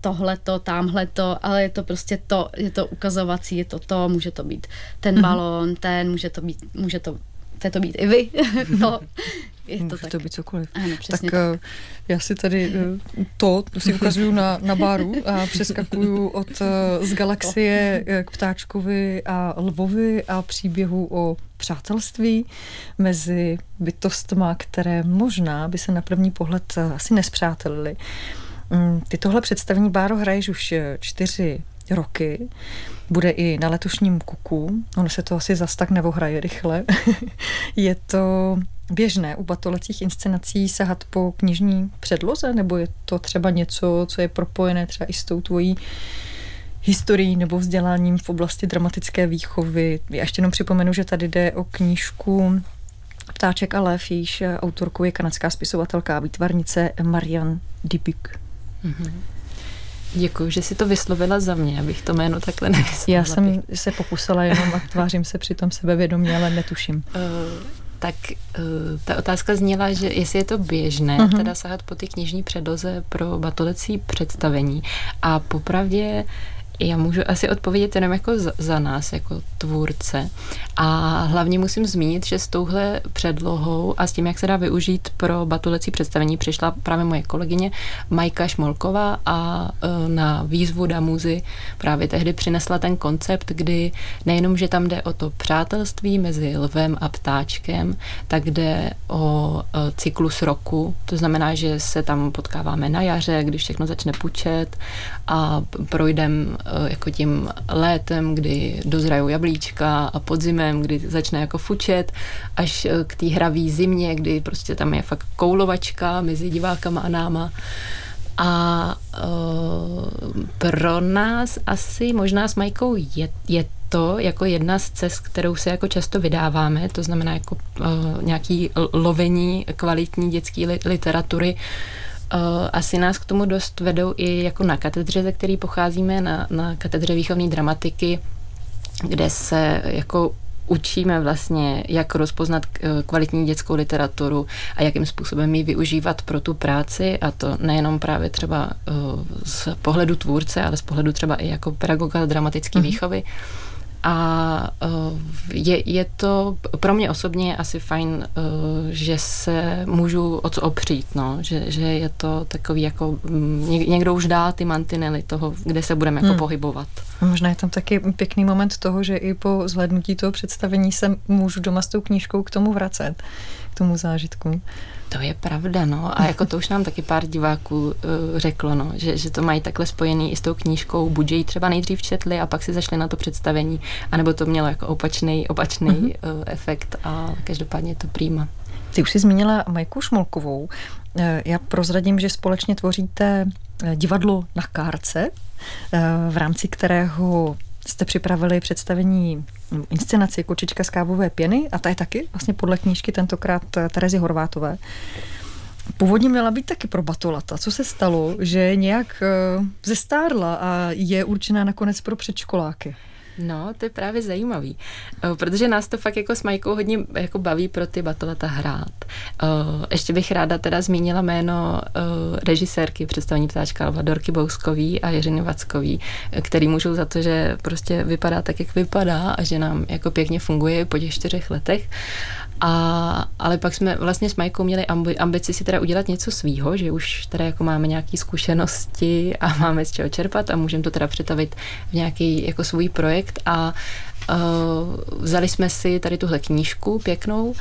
tohle to, tamhle to, ale je to prostě to, je to ukazovací, je to to, může to být ten mhm. balón, ten, může to být, může to, to být i vy, to, je to Může tak. to být cokoliv. Ano, tak, tak eh, já si tady eh, to, to si ukazuju na, na baru a přeskakuju od eh, z galaxie k ptáčkovi a lvovi a příběhu o přátelství mezi bytostma, které možná by se na první pohled asi nespřátelili. Mm, ty tohle představení, Báro, hraješ už čtyři roky. Bude i na letošním kuku. Ono se to asi zas tak nevohraje rychle. je to běžné u batolecích inscenací sahat po knižní předloze, nebo je to třeba něco, co je propojené třeba i s tou tvojí historií nebo vzděláním v oblasti dramatické výchovy. Já ještě jenom připomenu, že tady jde o knížku Ptáček a lev, jejíž autorkou je kanadská spisovatelka a výtvarnice Marianne Dibuk. Mm-hmm. Děkuji, že si to vyslovila za mě, abych to jméno takhle nevyslovila. Já jsem se pokusila jenom a tvářím se přitom sebevědomě, ale netuším. Uh, tak uh, ta otázka zněla, že jestli je to běžné, uh-huh. teda sahat po ty knižní předloze pro batolecí představení. A popravdě já můžu asi odpovědět jenom jako za, nás, jako tvůrce. A hlavně musím zmínit, že s touhle předlohou a s tím, jak se dá využít pro batulecí představení, přišla právě moje kolegyně Majka Šmolková a e, na výzvu Damuzy právě tehdy přinesla ten koncept, kdy nejenom, že tam jde o to přátelství mezi lvem a ptáčkem, tak jde o e, cyklus roku. To znamená, že se tam potkáváme na jaře, když všechno začne pučet a projdem Eh, jako tím létem, kdy dozrajou jablíčka a podzimem, kdy začne jako fučet, až eh, k té hravý zimě, kdy prostě tam je fakt koulovačka mezi divákama a náma. A uh, pro nás asi možná s Majkou je, je to jako jedna z cest, kterou se jako často vydáváme, to znamená jako uh, nějaký lovení kvalitní dětské literatury, uh, Uh, asi nás k tomu dost vedou i jako na katedře, ze který pocházíme, na, na katedře výchovní dramatiky, kde se jako učíme vlastně, jak rozpoznat eh, kvalitní dětskou literaturu a jakým způsobem ji využívat pro tu práci a to nejenom právě třeba uh, z pohledu tvůrce, ale z pohledu třeba i jako pedagoga dramatické mm-hmm. výchovy. A uh, je, je to pro mě osobně asi fajn, uh, že se můžu o co opřít, no. že, že je to takový jako, mm, někdo už dá ty mantinely toho, kde se budeme jako hmm. pohybovat. Možná je tam taky pěkný moment toho, že i po zhlednutí toho představení se můžu doma s tou knížkou k tomu vracet, tomu zážitku. To je pravda, no. A jako to už nám taky pár diváků uh, řeklo, no, že, že to mají takhle spojený i s tou knížkou, buď ji třeba nejdřív četli a pak si zašli na to představení, anebo to mělo jako opačný, opačný mm-hmm. uh, efekt a každopádně je to prýma. Ty už jsi zmínila Majku Šmolkovou. Eh, já prozradím, že společně tvoříte divadlo na kárce, v rámci kterého jste připravili představení inscenaci Kočička z kávové pěny a ta je taky vlastně podle knížky tentokrát Terezy Horvátové. Původně měla být taky pro Batolata. Co se stalo, že nějak eh, zestárla a je určená nakonec pro předškoláky? No, to je právě zajímavý, eh, protože nás to fakt jako s Majkou hodně jako baví pro ty batoleta hrát. Eh, ještě bych ráda teda zmínila jméno eh, režisérky představení Ptáčka Alva Dorky Bouskový a Jiřiny Vackový, který můžou za to, že prostě vypadá tak, jak vypadá a že nám jako pěkně funguje po těch čtyřech letech. A, ale pak jsme vlastně s Majkou měli ambi, ambici si teda udělat něco svýho, že už teda jako máme nějaké zkušenosti a máme z čeho čerpat a můžeme to teda přetavit v nějaký jako svůj projekt. A uh, vzali jsme si tady tuhle knížku pěknou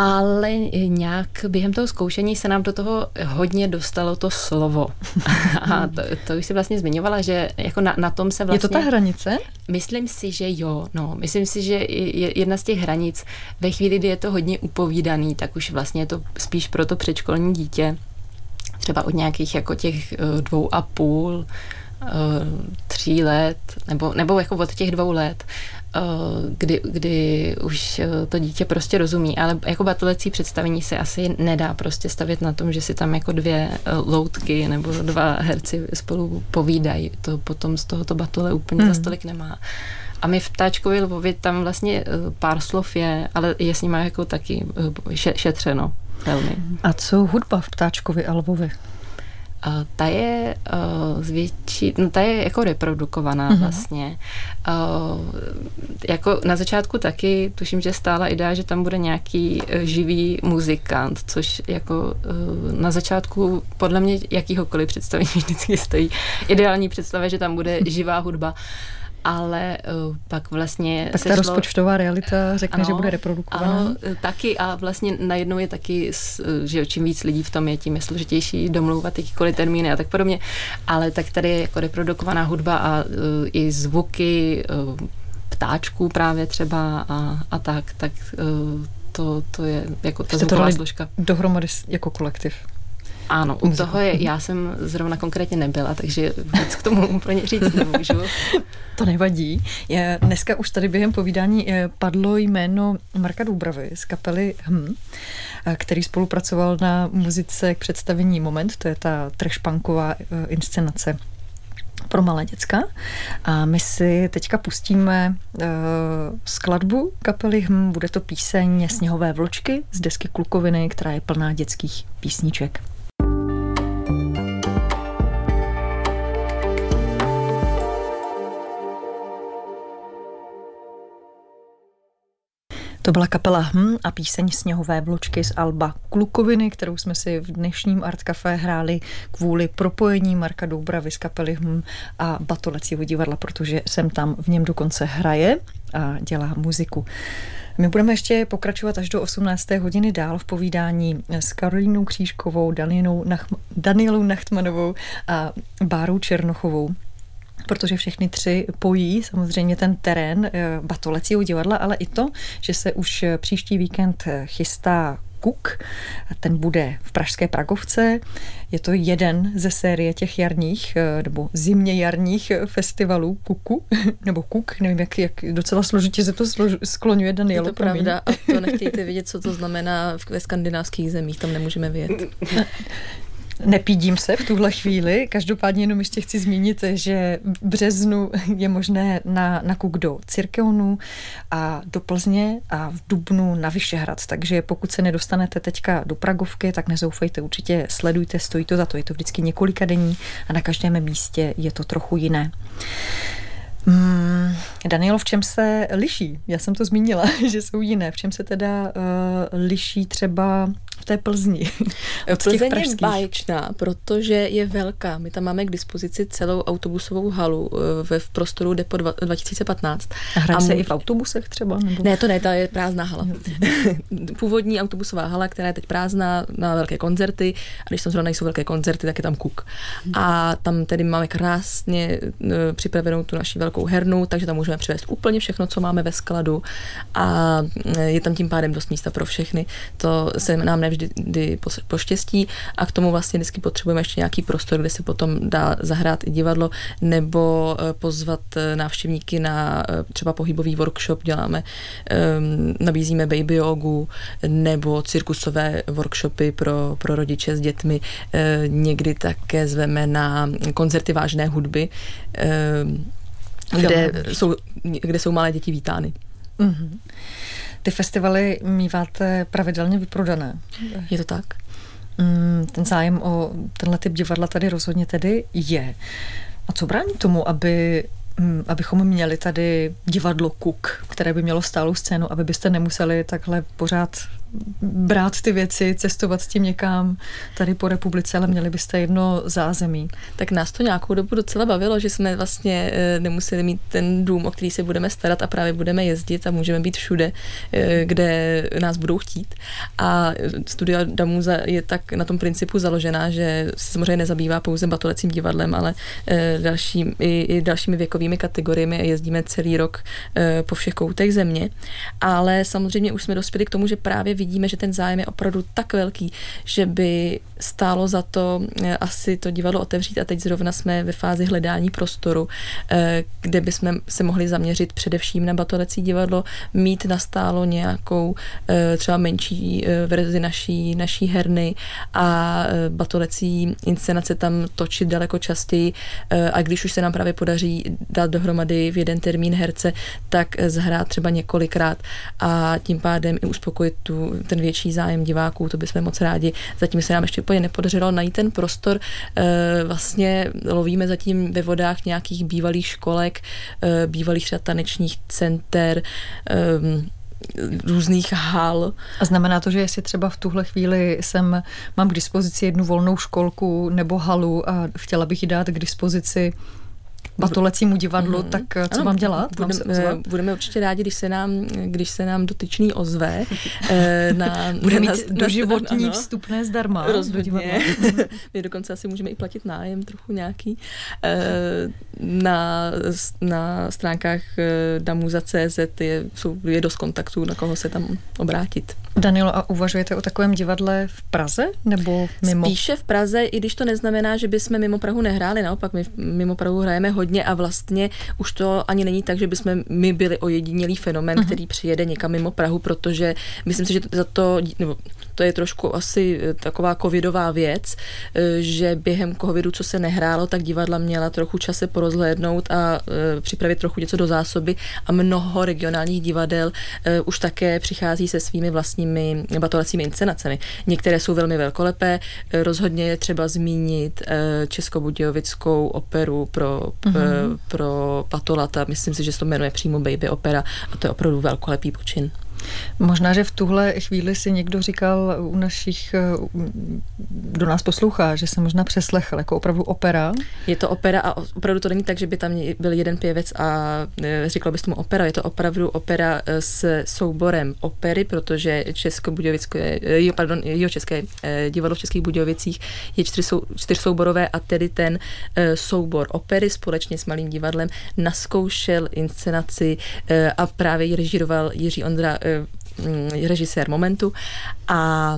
ale nějak během toho zkoušení se nám do toho hodně dostalo to slovo. A to, to už si vlastně zmiňovala, že jako na, na tom se vlastně... Je to ta vlastně- hranice? Myslím si, že jo. No, myslím si, že je jedna z těch hranic, ve chvíli, kdy je to hodně upovídaný, tak už vlastně je to spíš pro to předškolní dítě, třeba od nějakých jako těch eh, dvou a půl, eh, tří let, nebo, nebo jako od těch dvou let, kdy, kdy už eh, to dítě prostě rozumí, ale jako batolecí představení se asi nedá prostě stavět na tom, že si tam jako dvě eh, loutky nebo dva herci spolu povídají. To potom z tohoto batole úplně hmm. za stolik nemá. A my v Ptáčkovi Lvovi tam vlastně pár slov je, ale je s nimi jako taky šetřeno velmi. A co hudba v Ptáčkovi a Lvovi? Uh, ta je uh, zvětší, no ta je jako reprodukovaná uh-huh. vlastně. Uh, jako na začátku taky tuším, že stála idea, že tam bude nějaký uh, živý muzikant, což jako uh, na začátku podle mě jakýhokoliv představení vždycky stojí. Ideální představa, že tam bude živá hudba. Uh, ale uh, pak vlastně tak ta šlo... rozpočtová realita řekne, ano, že bude reprodukovaná. Ano, eh, taky a vlastně najednou je taky, eh, že čím víc lidí v tom je, tím je složitější domlouvat jakýkoliv termíny a tak podobně, ale tak tady je jako reprodukovaná hudba a uh, i zvuky uh, ptáčků právě třeba a, a tak, tak uh, to, to je jako ta zvuková složka. dohromady jako kolektiv. Ano, u toho je, já jsem zrovna konkrétně nebyla, takže víc k tomu úplně říct nemůžu. To nevadí. Je, dneska už tady během povídání eh, padlo jméno Marka Důbravy z kapely Hm, eh, který spolupracoval na muzice k představení Moment, to je ta trešpanková eh, inscenace pro malé děcka. A my si teďka pustíme uh, skladbu kapely Hm, bude to píseň Sněhové vločky z desky Klukoviny, která je plná dětských písniček. To byla kapela Hm a píseň Sněhové vločky z Alba Klukoviny, kterou jsme si v dnešním Art Café hráli kvůli propojení Marka Doubravy z kapely Hm a Batolecího divadla, protože jsem tam v něm dokonce hraje a dělá muziku. My budeme ještě pokračovat až do 18. hodiny dál v povídání s Karolínou Křížkovou, Danielou, Danielou Nachtmanovou a Bárou Černochovou protože všechny tři pojí samozřejmě ten terén eh, Batolecího divadla, ale i to, že se už příští víkend chystá Kuk. Ten bude v Pražské Pragovce. Je to jeden ze série těch jarních eh, nebo zimně jarních festivalů Kuku, nebo Kuk, nevím, jak, jak docela složitě se to slož, skloňuje Danielu. Je to pravda a to nechtějte vědět, co to znamená ve skandinávských zemích, tam nemůžeme vědět. Nepídím se v tuhle chvíli, každopádně jenom ještě chci zmínit, že v březnu je možné na, na kuk do Cirkeonu a do Plzně a v Dubnu na Vyšehrad, takže pokud se nedostanete teďka do Pragovky, tak nezoufejte, určitě sledujte, stojí to za to, je to vždycky několika denní a na každém místě je to trochu jiné. Hmm, Danielo, v čem se liší? Já jsem to zmínila, že jsou jiné. V čem se teda uh, liší třeba té Plzni. Plzeň je báječná, protože je velká. My tam máme k dispozici celou autobusovou halu eh, ve v prostoru Depo 2015. A hraje se i v autobusech třeba? Nebo? Ne, to ne, ta je prázdná hala. Původní autobusová hala, která je teď prázdná na velké koncerty. A když tam zrovna nejsou velké koncerty, tak je tam kuk. A tam tedy máme krásně eh, připravenou tu naši velkou hernu, takže tam můžeme přivést úplně všechno, co máme ve skladu. A eh, je tam tím pádem dost místa pro všechny. To se nám nevždy vždy poštěstí a k tomu vlastně vždycky potřebujeme ještě nějaký prostor, kde se potom dá zahrát i divadlo nebo eh, pozvat eh, návštěvníky na eh, třeba pohybový workshop, děláme, ehm, nabízíme baby jogu nebo cirkusové workshopy pro, pro rodiče s dětmi. Někdy také zveme na koncerty vážné hudby, ehm, kde jsou, kde jsou malé děti vítány. Mm-hmm. Ty festivaly míváte pravidelně vyprodané. Je to tak? Mm, ten zájem o tenhle typ divadla tady rozhodně tedy je. A co brání tomu, aby mm, abychom měli tady divadlo Kuk, které by mělo stálou scénu, aby byste nemuseli takhle pořád brát ty věci, cestovat s tím někam tady po republice, ale měli byste jedno zázemí. Tak nás to nějakou dobu docela bavilo, že jsme vlastně eh, nemuseli mít ten dům, o který se budeme starat a právě budeme jezdit a můžeme být všude, eh, kde nás budou chtít. A studia Damuza je tak na tom principu založená, že se samozřejmě nezabývá pouze batolecím divadlem, ale eh, další, i, i dalšími věkovými kategoriemi a jezdíme celý rok po všech koutech země. Ale samozřejmě už jsme dospěli k tomu, že právě vidíme, že ten zájem je opravdu tak velký, že by stálo za to eh, asi to divadlo otevřít. A teď zrovna jsme ve fázi hledání prostoru, eh, kde bychom se mohli zaměřit především na batolecí divadlo, mít nastálo nějakou eh, třeba menší verzi naší, naší herny a batolecí inscenace tam točit daleko častěji. A když už se nám právě podaří dát dohromady v jeden termín herce, tak zhrát třeba několikrát a tím pádem i uspokojit tu ten větší zájem diváků, to bychom moc rádi. Zatím se nám ještě úplně nepodařilo najít ten prostor. Eh, vlastně lovíme zatím ve vodách nějakých bývalých školek, eh, bývalých třeba tanečních center, ehm, různých hal. A znamená to, že jestli třeba v tuhle chvíli jsem, mám k dispozici jednu volnou školku nebo halu a chtěla bych ji dát k dispozici batolecímu divadlu, mm-hmm. tak co ano, mám dělat? Budem, mám budeme určitě rádi, když se nám, když se nám dotyčný ozve. Eh, na, Bude mít na, doživotní ano, vstupné zdarma. Rozhodně. My dokonce asi můžeme i platit nájem trochu nějaký. Eh, na, na stránkách eh, damuza.cz je, jsou, je dost kontaktů, na koho se tam obrátit. Danilo, a uvažujete o takovém divadle v Praze nebo mimo? Spíše v Praze, i když to neznamená, že bychom mimo Prahu nehráli, naopak my mimo Prahu hrajeme hodně a vlastně už to ani není tak, že bychom my byli ojedinělý fenomén, uh-huh. který přijede někam mimo Prahu, protože myslím si, že za to, nebo to je trošku asi eh, taková covidová věc, eh, že během covidu, co se nehrálo, tak divadla měla trochu čase porozhlédnout a eh, připravit trochu něco do zásoby a mnoho regionálních divadel už také přichází se svými vlastními batolecími inscenacemi. Některé jsou velmi velkolepé, rozhodně je třeba zmínit Českobudějovickou operu pro, mm-hmm. pro Patolata, myslím si, že se to jmenuje přímo Baby Opera a to je opravdu velkolepý počin. Možná, že v tuhle chvíli si někdo říkal u našich, kdo nás poslouchá, že se možná přeslechl, jako opravdu opera. Je to opera a opravdu to není tak, že by tam byl jeden pěvec a e, říkal bys tomu opera. Je to opravdu opera e, s souborem opery, protože Českobudějovické, jo, pardon, jo, České divadlo v Českých Budějovicích je čtyř, sou, čtyřsouborové a tedy ten soubor opery společně s malým divadlem naskoušel inscenaci a právě ji režíroval Jiří Ondra režisér Momentu a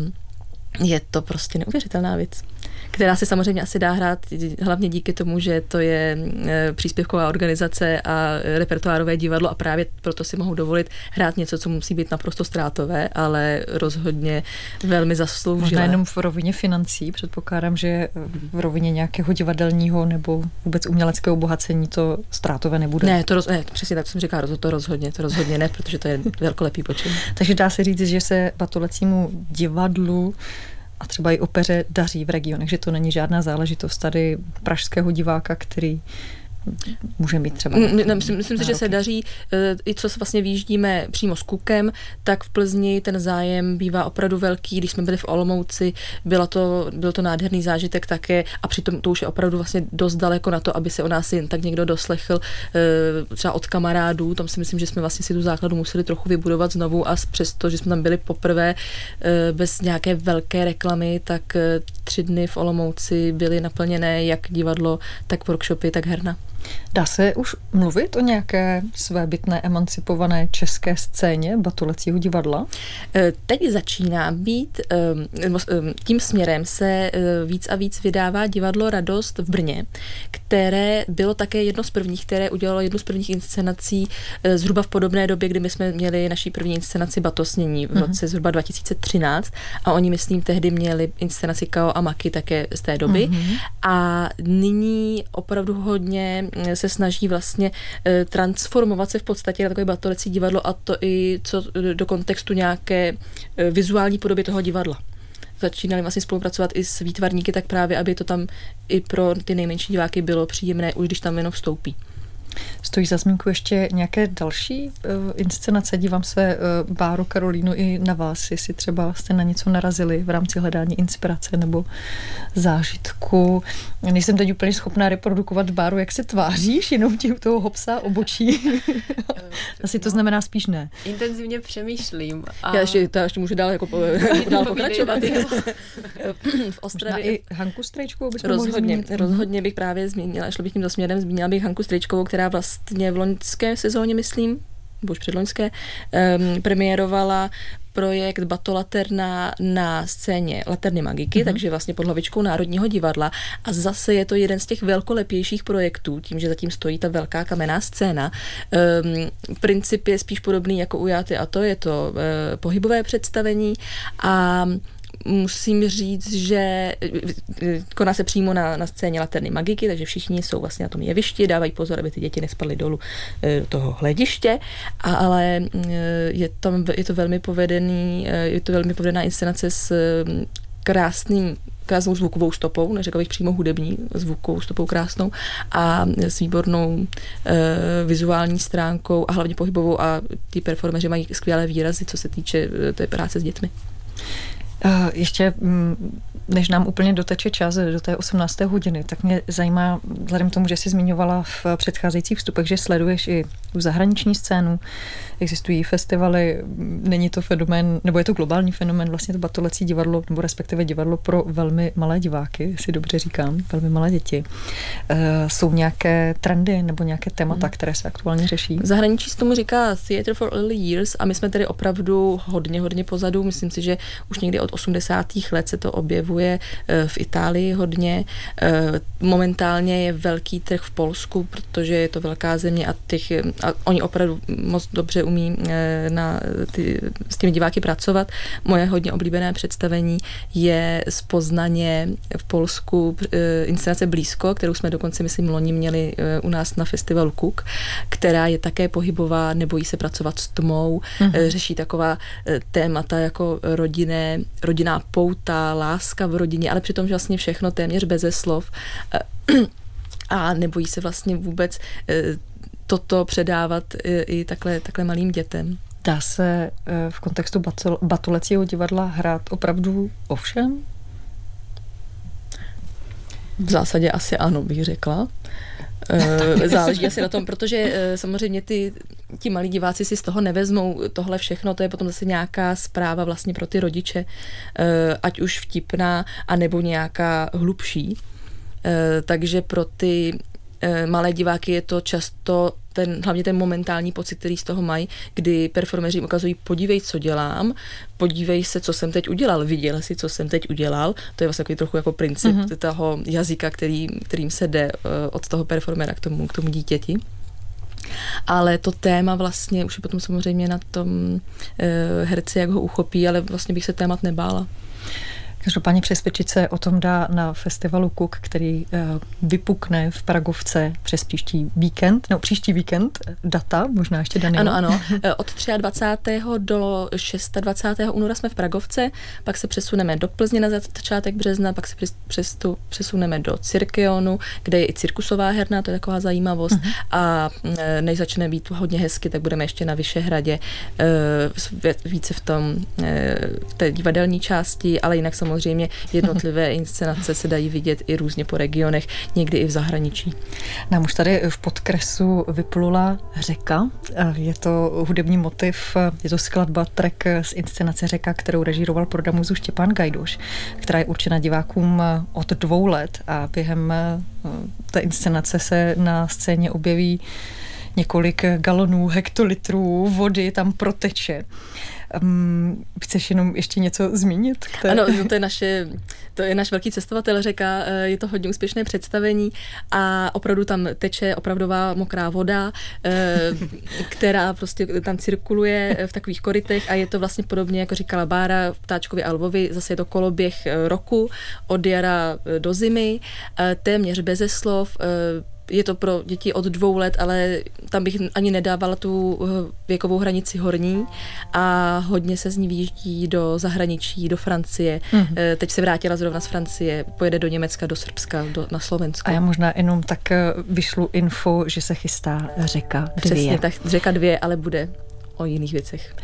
je to prostě neuvěřitelná věc která se samozřejmě asi dá hrát hlavně díky tomu, že to je e, příspěvková organizace a repertoárové divadlo a právě proto si mohou dovolit hrát něco, co musí být naprosto ztrátové, ale rozhodně velmi zasloužilé. Možná jenom v rovině financí, předpokládám, že v rovině nějakého divadelního nebo vůbec uměleckého obohacení to ztrátové nebude. Ne, to roz, ne, přesně tak jsem říká, to rozhodně, to rozhodně ne, protože to je velkolepý počin. Takže dá se říct, že se batolecímu divadlu a třeba i opeře daří v regionech, že to není žádná záležitost tady pražského diváka, který může mít třeba. Myslím, myslím si, že se daří, eh, i co se vlastně výjíždíme přímo s Kukem, tak v Plzni ten zájem bývá opravdu velký. Když jsme byli v Olomouci, byla to, byl to nádherný zážitek také a přitom to už je opravdu vlastně dost daleko na to, aby se o nás jen tak někdo doslechl eh, třeba od kamarádů. Tam si myslím, že jsme vlastně si tu základu museli trochu vybudovat znovu a přesto, že jsme tam byli poprvé eh, bez nějaké velké reklamy, tak tři dny v Olomouci byly naplněné jak divadlo, tak workshopy, tak herna. Dá se už mluvit o nějaké své bytné emancipované české scéně batulecího divadla? Eh, teď začíná být, eh, eh, tím směrem se víc a víc vydává divadlo Radost v Brně, které bylo také jedno z prvních, které udělalo jednu z prvních inscenací zhruba v podobné době, kdy my jsme měli naší první inscenaci Batosnění v mhm. roce mm-hmm. zhruba 2013 a oni, myslím, tehdy měli inscenaci Kao a Maki také z té doby mm-hmm. a nyní opravdu hodně se snaží vlastně eh, transformovat se v podstatě na takové batolecí divadlo a to i co do kontextu nějaké eh, vizuální podoby toho divadla začínali vlastně spolupracovat i s výtvarníky, tak právě, aby to tam i pro ty nejmenší diváky bylo příjemné, už když tam jenom vstoupí. Stojí za zmínku ještě nějaké další uh, inscenace? Dívám se, uh, Báro Karolínu, i na vás, jestli třeba jste na něco narazili v rámci hledání inspirace nebo zážitku. Nejsem teď úplně schopná reprodukovat Báru, jak se tváříš, jenom ti u toho hopsa obočí. Asi to znamená spíš ne. Intenzivně přemýšlím. A... Já ještě, ještě můžu dál, jako, dál pokračovat. v Ostravě. i Hanku Strejčkovou bychom rozhodně, mohli rozhodně bych právě zmínila, šlo bych tím směrem, zmínila bych Hanku Strejčkovou, která vlastně v loňské sezóně, myslím, nebo už předloňské, um, premiérovala projekt Batolaterna na scéně Laterny Magiky, mm-hmm. takže vlastně pod hlavičkou Národního divadla. A zase je to jeden z těch velkolepějších projektů, tím, že zatím stojí ta velká kamenná scéna. Um, princip je spíš podobný jako u Játy a to je to uh, pohybové představení a musím říct, že koná se přímo na, na scéně Laterny Magiky, takže všichni jsou vlastně na tom jevišti, dávají pozor, aby ty děti nespadly dolů e, toho hlediště, ale e, je, tam, je to velmi povedený, je to velmi povedená inscenace s krásným krásnou zvukovou stopou, neřekl bych přímo hudební zvukovou stopou krásnou a s výbornou e, vizuální stránkou a hlavně pohybovou a ty performeři mají skvělé výrazy, co se týče té práce s dětmi. Ještě mm, než nám úplně doteče čas do té 18. hodiny, tak mě zajímá, vzhledem k tomu, že jsi zmiňovala v předcházejících vstupech, že sleduješ i zahraniční scénu, existují festivaly, není to fenomén, nebo je to globální fenomén, vlastně to batolecí divadlo, nebo respektive divadlo pro velmi malé diváky, si dobře říkám, velmi malé děti. E, jsou nějaké trendy nebo nějaké témata, hmm. které se aktuálně řeší? V zahraničí se tomu říká Theatre for Early Years a my jsme tedy opravdu hodně, hodně pozadu. Myslím si, že už někdy od 80. let se to objevuje e, v Itálii hodně. E, momentálně je velký trh v Polsku, protože je to velká země a, těch, a oni opravdu moc dobře umí eh, na ty, s těmi diváky pracovat. Moje hodně oblíbené představení je z Poznaně v Polsku eh, inscenace Blízko, kterou jsme dokonce, myslím, loni měli eh, u nás na festivalu Cook, která je také pohybová, nebojí se pracovat s tmou, mm-hmm. řeší taková témata jako rodinné, rodinná pouta, láska v rodině, ale přitom vlastně všechno téměř beze slov a nebojí se vlastně vůbec toto předávat i takhle, takhle malým dětem. Dá se eh, v kontextu batulecího divadla hrát opravdu o všem? V zásadě asi ano, bych řekla. Eh, záleží asi na tom, protože eh, samozřejmě ty, ti malí diváci si z toho nevezmou tohle všechno, to je potom zase nějaká zpráva vlastně pro ty rodiče, ať už vtipná, anebo nějaká hlubší. Takže pro ty Eh, malé diváky je to často ten, hlavně ten momentální pocit, který z toho mají, kdy performeři jim ukazují, podívej, co dělám, podívej se, co jsem teď udělal, viděl si, co jsem teď udělal. To je vlastně takový trochu jako princip mm-hmm. toho jazyka, který, kterým se jde uh, od toho performera k tomu, k tomu dítěti. Ale to téma vlastně už je potom samozřejmě na tom uh, herci, jak ho uchopí, ale vlastně bych se témat nebála. Každopádně přesvědčit se o tom dá na festivalu Cook, který eh, vypukne v Pragovce přes příští víkend, no příští víkend, data, možná ještě Daniel. Ano, ano. Eh, od 23. do 26. února jsme v Pragovce, pak se přesuneme do Plzně na začátek března, pak se přestu, přesuneme do Cirkeonu, kde je i cirkusová herna, to je taková zajímavost. Uh-huh. A eh, než začne být hodně hezky, tak budeme ještě na Vyšehradě, více v tom, v té divadelní části, ale jinak samozřejmě samozřejmě jednotlivé inscenace se dají vidět i různě po regionech, někdy i v zahraničí. Nám už tady v podkresu vyplula řeka. Je to hudební motiv, je to skladba track z inscenace Řeka, kterou režíroval pro Damuzu Štěpán Gajdoš, která je určena divákům od dvou let a během eh, té inscenace se na scéně objeví několik galonů, hektolitrů vody tam proteče. Um, chceš jenom ještě něco zmínit? Které... Ano, to je, naše, to je náš velký cestovatel řeka, eh, je to hodně úspěšné představení a opravdu tam teče opravdová mokrá voda, eh, která prostě tam cirkuluje v takových korytech a je to vlastně podobně, jako říkala Bára v Ptáčkovi Alvovi, zase je to koloběh eh, roku od jara do zimy, téměř beze slov, je to pro děti od dvou let, ale tam bych ani nedávala tu eh, věkovou hranici horní a hodně se z ní výjíždí do zahraničí, do Francie. Mm-hmm. Teď se vrátila zrovna z Francie, pojede do Německa, do Srbska, do, na Slovensko. A já možná jenom tak eh, vyšlu info, že se chystá řeka dvě. Přesně, tak řeka dvě, ale bude o jiných věcech.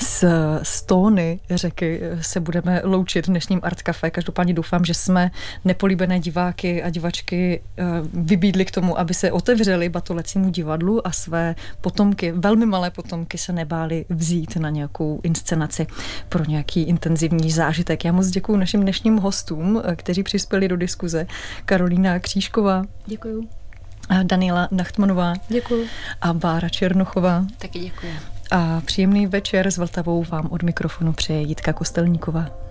Z stóny řeky se budeme loučit v dnešním Art Café. Každopádně doufám, že jsme nepolíbené diváky a divačky eh, vybídli k tomu, aby se otevřeli batolecímu divadlu a své potomky, velmi malé potomky se nebáli vzít na nějakou inscenaci pro nějaký intenzivní zážitek. Já moc děkuji našim dnešním hostům, eh, kteří přispěli do diskuze. Karolína Křížková. Děkuji. Daniela Nachtmanová. Děkuji. A Bára Černochová. Taky děkuji. A příjemný večer s Vltavou vám od mikrofonu přeje Jitka Kostelníková.